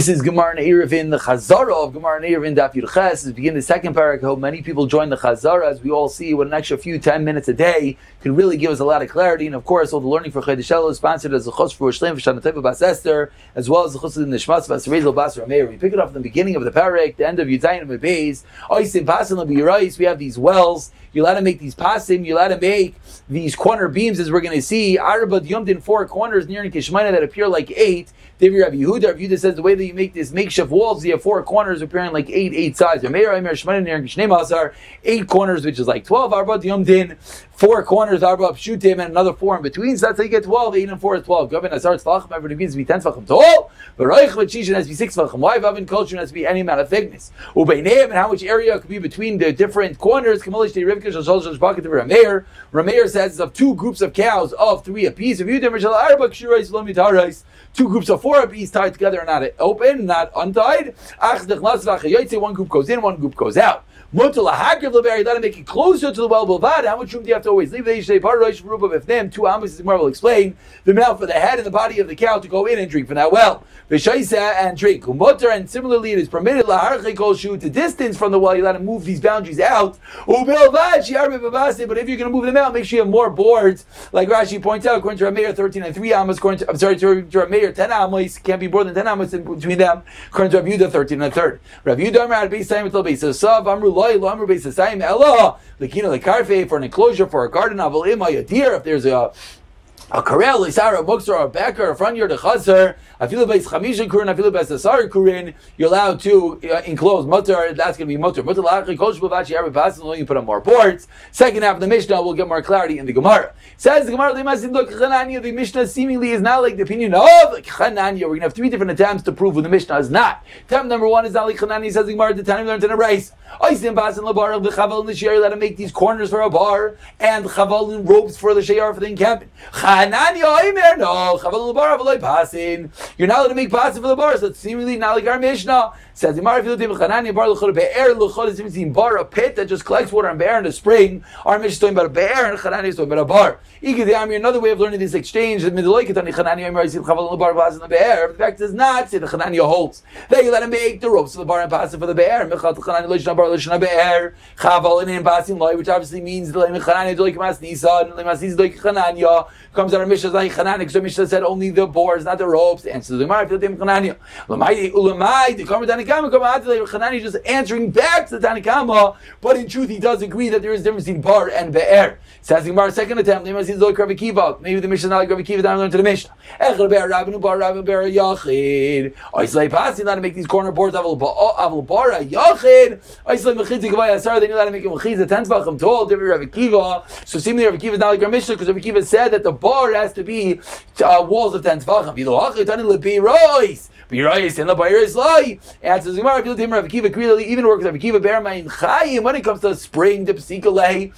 This is Gemara Neirvin, the Chazara of Gemara Neirvin Daf Yud Ches. As begin the second parak, hope many people join the Chazara, as we all see, what an extra few ten minutes a day can really give us a lot of clarity. And of course, all the learning for Chedeshelo is sponsored as the Chos for Shleim for Shanatev Bas Esther, as well as the Chos in the Shmas Bas Rezel Bas Rameir. We pick it up from the beginning of the parak, the end of Yudayin and Beis. Oisim Pasim Labiyirais. We have these wells. You're allowed to make these pasim. You're allowed to make these corner beams, as we're going to see. Arba Yomdin four corners near in Kishmaina that appear like eight. David Rabbi Yehuda, Rabbi Yehuda says the way that you make this makeshift walls, you have four corners appearing like eight, eight sides. Eight corners, which is like 12. Arba Yomdin, four corners, Arba and another four in between. So that's how you get 12. Eight and four is 12. Gavin Asar Tzlachim, everybody means to be 10 Tvachim tall. But Reich Vachishin has to be 6 Tvachim wide. Vavin culture has to be any amount of thickness. Ubeineim, and how much area could be between the different corners. Kamalish Rivka Shashol Shashbakat Rameir. Rameir says of two groups of cows of three apiece. If you Lomitarais, two groups of four apiece tied together, are not open, not untied. One group goes in, one group goes out. Mutal leberi, let him make it closer to the well bilvad. How much room do you have to always leave? They say part of if them two amos the will explain the mouth for the head and the body of the cow to go in and drink from that well. Vishaisa and drink. Umutter and similarly it is permitted laharche kol shu to distance from the well. You let him move these boundaries out. Ubilvad shiarbe babase. But if you're going to move them out, make sure you have more boards. Like Rashi points out, according to Rameir, thirteen and three amos. According to I'm sorry, to, to Rameir, ten amos can't be more than ten amos in between them. According to Rav Yudah, thirteen and a third. Rav Yudah Amar at base time. So Sav Amru loy lo Amru base Saim Ella. Lekina lekarfe for an enclosure for a garden. Aval a deer if there's a a corral, a sarah, a bookstore, a backer, a front yard, a chaser, a fila base chamisha kurin, a fila base asar kurin, you're allowed to uh, enclose mutter, that's going to be mutter. Mutter lachri, kol shbavachi, every basin, you put on more boards. Second half of the Mishnah, we'll get more clarity in the Gemara. Says the Gemara, the Mishnah seemingly is not like the opinion of Chananya. We're going to have three different attempts to prove who the Mishnah is not. Attempt number one is not like Chananya, says the Gemara, the time learned in a race. Let him make these corners for a bar, and chaval in ropes for the shayar for the encampment. Chananya no, chaval labar of pasin. You're not allowed to make pasin for the bar, so it's seemingly not like our Mishnah. Says Chanani Bar Be'er is bar a pit that just collects water and bear in the spring. Our Mishnah is talking about a bear and Chanani is talking about a bar. Igid another way of learning this exchange. The Midloikatani Chanani Amir Yisim Chaval Bar Baz in the bear. The fact does not say the Chanani holds. They let him make the ropes for the bar and pass for the bear. Mechat Chanani Lishna Bar Lishna Be'er Chaval in passing loy, which obviously means the Leim Chanani Doik Mas Nisa and Leim Mas Nisa Doik Chananya comes out of Mishnah like Chanani because Mishnah said only the boards, not the ropes. And so the Mar Filutim Chanani Lamai Ulamai the Karma Come Hanani just answering back to the Tanakama, but in truth he does agree that there is a difference between bar and be'er. Says Gemara, second attempt, maybe the Mishnah is not like Rabbi Kiva, then I learned to the Mishnah. Echel be'er, Rabbeinu bar, Rabbeinu be'er, yachid. Oislay pasi, not to make these corner boards, avil bar, yachid. Oislay mechitzi kavaya asar, then you let him make him mechiz, the tenth vacham told, Rabbi Kiva. So seemingly Rabbi Kiva is not like Rabbi Mishnah, because Rabbi Kiva said that the bar has to be uh, walls of tenth vacham. Vilo hachid, tani lepi rois. Birayis and Labayir lie. And says Gemara, even works Rav Kiva, Bear Chayim, when it comes to spring, Dipsikale,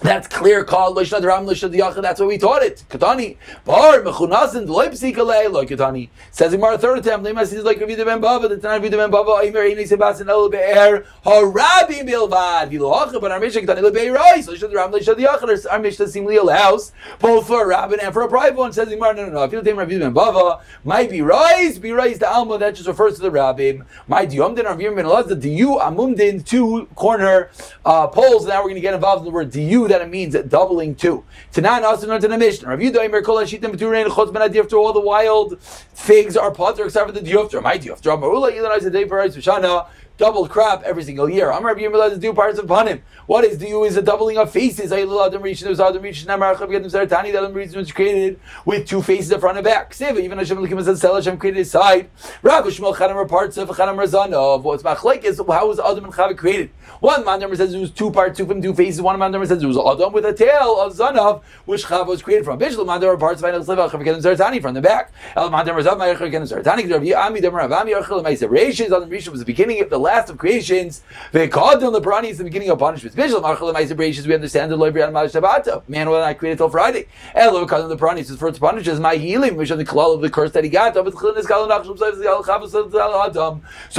that's clear. Yachad. That's what we taught it. Katani Bar Mechunasin Leipzig Alei Lo Katani says in Mar third attempt. Lemas is like Rav Ben Bava. The Tanah Rav Ben Bava. Aimer Eini Sebastian El Be'er Harabim Bilvad Viloach. But our Mishnah Katani LeBei Rais Lishad Ram Lishad Yachad. Our Mishnah seemingly allows both for a rabbin and for a private one. Says in Mar no no no. If you take Rav Ben Bava, might be Rais be Rais the Alma. That just refers to the rabbim. My Diyomdin Rav Ben Elazar. Diyu Amumdin two corner uh, poles. Now we're going to get involved in the word Diyu that it means doubling two. Tanan known to the Mishnah. Rav Yudah Kol Hashitim B'Turein Chutz Ben Adiyafter. All the wild figs are potter except for the Diyafter. My Diyafter. Marula Yilan Isaac Day Parais V'Shana double crop every single year. I'm Rabbi Yirmiyah to do parts of panim. What is do is a doubling of faces. There was Adam Rishon Namar Chav Sartani. The Adam Rishon was created with two faces, in front and back. Seva even Hashem Lekim said Sel Hashem created a side. Rav Shmuel Chanam are parts of Chanam Razanov. What's Machlek is how was Adam and Chava created? One man number says it was two parts, two from two faces. One man number says it was Adam with a tail of Zanov, which Chava was created from. Bishlam man are parts of Adam Sleva Chav Sartani from the back. El man number Zav Ma'achar Kedim Sartani. Rav Yami Demar Avami Achel Ma'aser Reishis. Adam Rishon was the beginning of the last of creation sins. Vekadon lebrani is the beginning of punishments. Visual We understand the loy brian ma'ashabata. Man will not create till Friday. Elo kadon lebrani is for to punish is my healing. Which on the klal of the curse that he got. So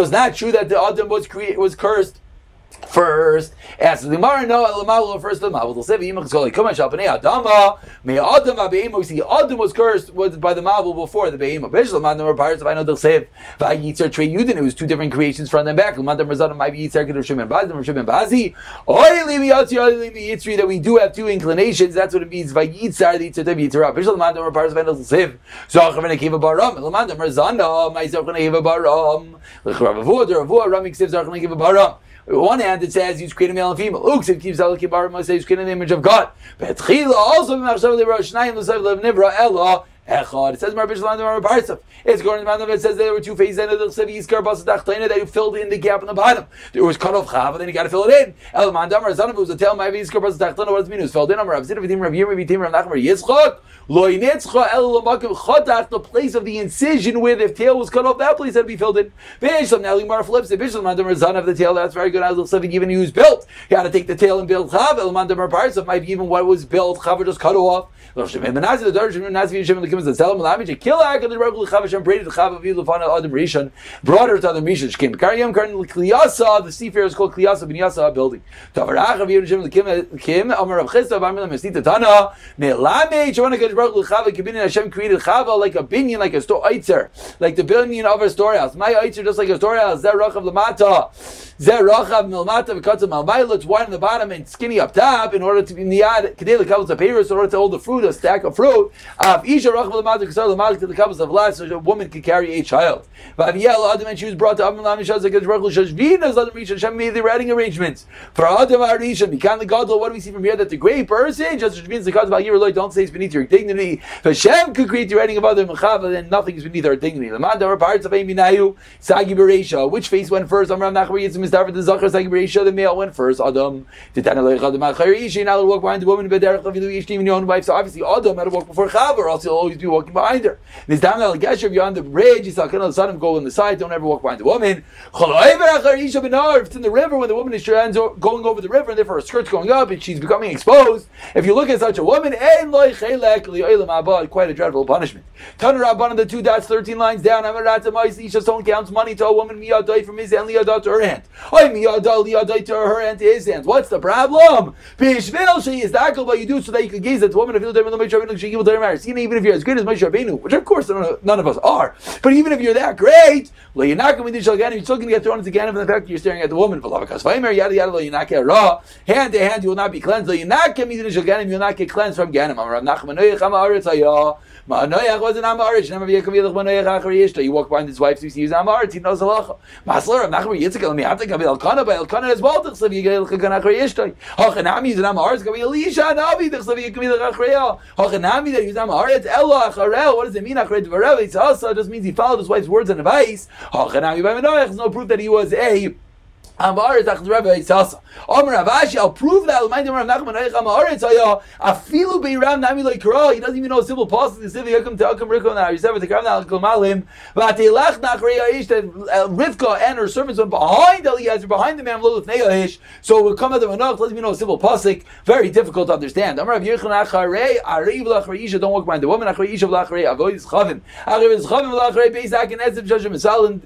it's not true that the Adam was created was cursed first. Asks the Gemara, no, Elamalu first the Mavel. They'll say, V'yimach Zoli, Kumash Alpanei Adama, Me Adam HaBe'im, see, Adam was cursed by the Mavel before the Be'im. Bishlam Adam were pirates, if I know they'll say, V'yitzer Trey Yudin, it was two different creations front and back. Lamad Ramazan, might be Yitzer Kedur Shimon Bazim, or Shimon Bazi. Oy Levi Yatzi, Oy Levi Yitzri, that we do have two inclinations, that's what it means, V'yitzar, the Yitzer Tev Yitzra. Bishlam Adam were pirates, if I know they'll say, Zochav and Akiva Baram, Lamad Ramazan, My Zochav and Akiva Baram, L'chrav Avua, Ravua, Ramik Siv Zochav and Akiva Baram. On one hand, it says he's creating male and female. Ooks, it keeps Alakim Barim, says he's creating the image of God. But also, Echad. It says Mar Bishlan Mar Parsif. It's going to Manav. It says there were two phases the that you filled in the gap in the bottom. There was cut off Chav, and then you got to fill it in. El Mandam Razanav was a tell my Yizkar Bas Dachtaina. What does it mean? It was filled in. Amar Avzid Vidim Rav Yirmi Vidim Rav Nachmar Yitzchak. Lo Yinetzcha El Lamakim Chodach. The place of the incision where the tail was cut off. That place had to be filled in. Now Mar flips it. Bishlam Mandam Razanav the tail. That's very good. As Chsev even was built. You got to take the tail and build Chav. El Mandam Mar Parsif might be even what was built. Chav just cut off. The the Kimmel the Tell Malami to kill Akadosh Baruch Hu Chavash braided Chavav Lefana Adam Rishon, brought her to Adam Rishon. She came Karyam Karn Kliyasa. The seafarer is called Kliyasa Ben Yasa building. Tavar Achav Yom Shem Kim Kim Amar Rav Chisda Bamil Mesnita Tana Baruch Hu Chavav Kibin Hashem created Chava like a binyan, like a store Eitzer, like the binyan of a storehouse. My Eitzer just like a storehouse. Zer Rachav Lamata. Zer Rachav Milmata V'Katzim Malbayla. It's wide on the bottom and skinny up top in order to be niyad Kedei Lekavos Apeirus in order to hold the fruit, a stack of fruit. Av Isha To the Kavos of last, so a woman could carry a child. Adam and she was brought to Adam Adam. Hashem made the writing arrangements for Adam Arishan. Mikan the Gadol. What do we see from here? That the great person just means the God you don't say it's beneath your dignity. If Hashem could create the writing of other Mechava, then nothing is beneath our dignity. The man there parts of Eminayu Sagi Bereisha. Which face went first? Amram Nachbar Yitzim Mistafer the Zachar Sagi Bereisha. The male went first. Adam. Titan Alei Chadam Achar Ishi. Now walk behind the woman. Bederach Lavilu Yishtim in your own wife. So obviously Adam had to walk before Chava, he'll always be walking behind her. This time Al Gesher you're on the bridge. You saw Kana Saddam go on the side. Don't ever walk behind the woman. If it's in the river when the woman is going over the river and therefore her skirt's going up and she's becoming exposed. If you look at such a woman, quite a dreadful punishment. Tan Rabban the two dots, thirteen lines down. Isha someone counts money to a woman from his hand liyadai to her hand. Oy miyadai liyadai to her hand to his hand. What's the problem? She is that but you do so that you can gaze at the woman even if you're as good as Moshe Rabbeinu, which of course none of us are. But even if you're that great, you're not going to you're still going to get thrown into Ganem from the fact that you're staring at the woman. Hand to hand, you will not be cleansed. You will not get cleansed from Ganem. Ma'anoyach was an Amaritch. Never be a Kavilach Ma'anoyach Achar Yishta. You walk behind his wife, so he sees Amaritch, he knows Halacha. Masler, Nachbar Yitzchak, let me have to Kabil Elkanah, but Elkanah as well, Tichslav Yigel Chagan Achar Yishta. Hachanami is an Amaritch, Kabil Elisha, Navi, Tichslav Yigel Achar Hachanami, that he's Amaritch, Elo Acharel, what does it mean, Achar Dvarev? It's also, just means he followed his wife's words and advice. There's no proof that he was a I'll prove that. Oh, Kara. He doesn't even know simple. The to Akum uh, Rivka and her servants went behind Eliezer, behind the man Lilith Neahish. So will come out of Anach. Doesn't even know simple pasuk. Very difficult to understand. Don't walk behind the woman.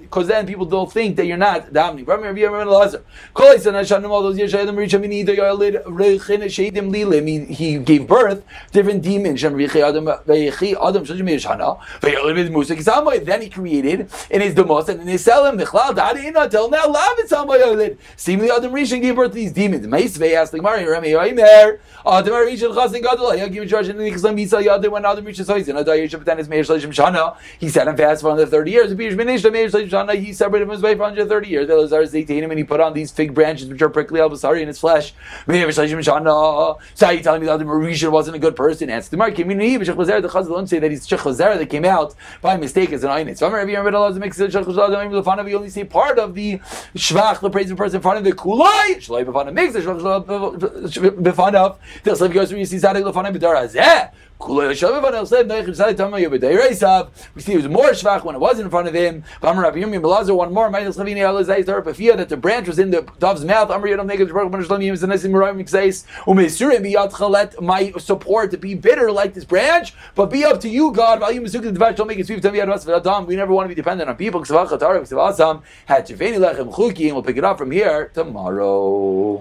Because then people don't think that you're not davening. Lazar. Kol he gave birth different demons. Then he created in his demos and in his selim. Seemingly Adam Rishon gave birth to these demons. Meisvei asked the Gemara, Rami and. He sat and fasted for 130 years. He separated from his wife for 130 years. And he put on these fig branches which are prickly al basari in its flesh. So are you telling me that the Marisha wasn't a good person? Answer the mark. The Chazal don't say that he's Shechazera that came out by mistake as an Einitz. We only see part of the Shvach, the praise of the person in front of the Kulai. Shalai Befana makes the Shvach Befana. The Slav goes through, you see Zadig Lefana Bidar Azeh. We see it was more shvach when it was in front of him. One more, that the branch was in the dove's mouth. My support to be bitter like this branch, but be up to you, God. We never want to be dependent on people. We'll pick it up from here tomorrow.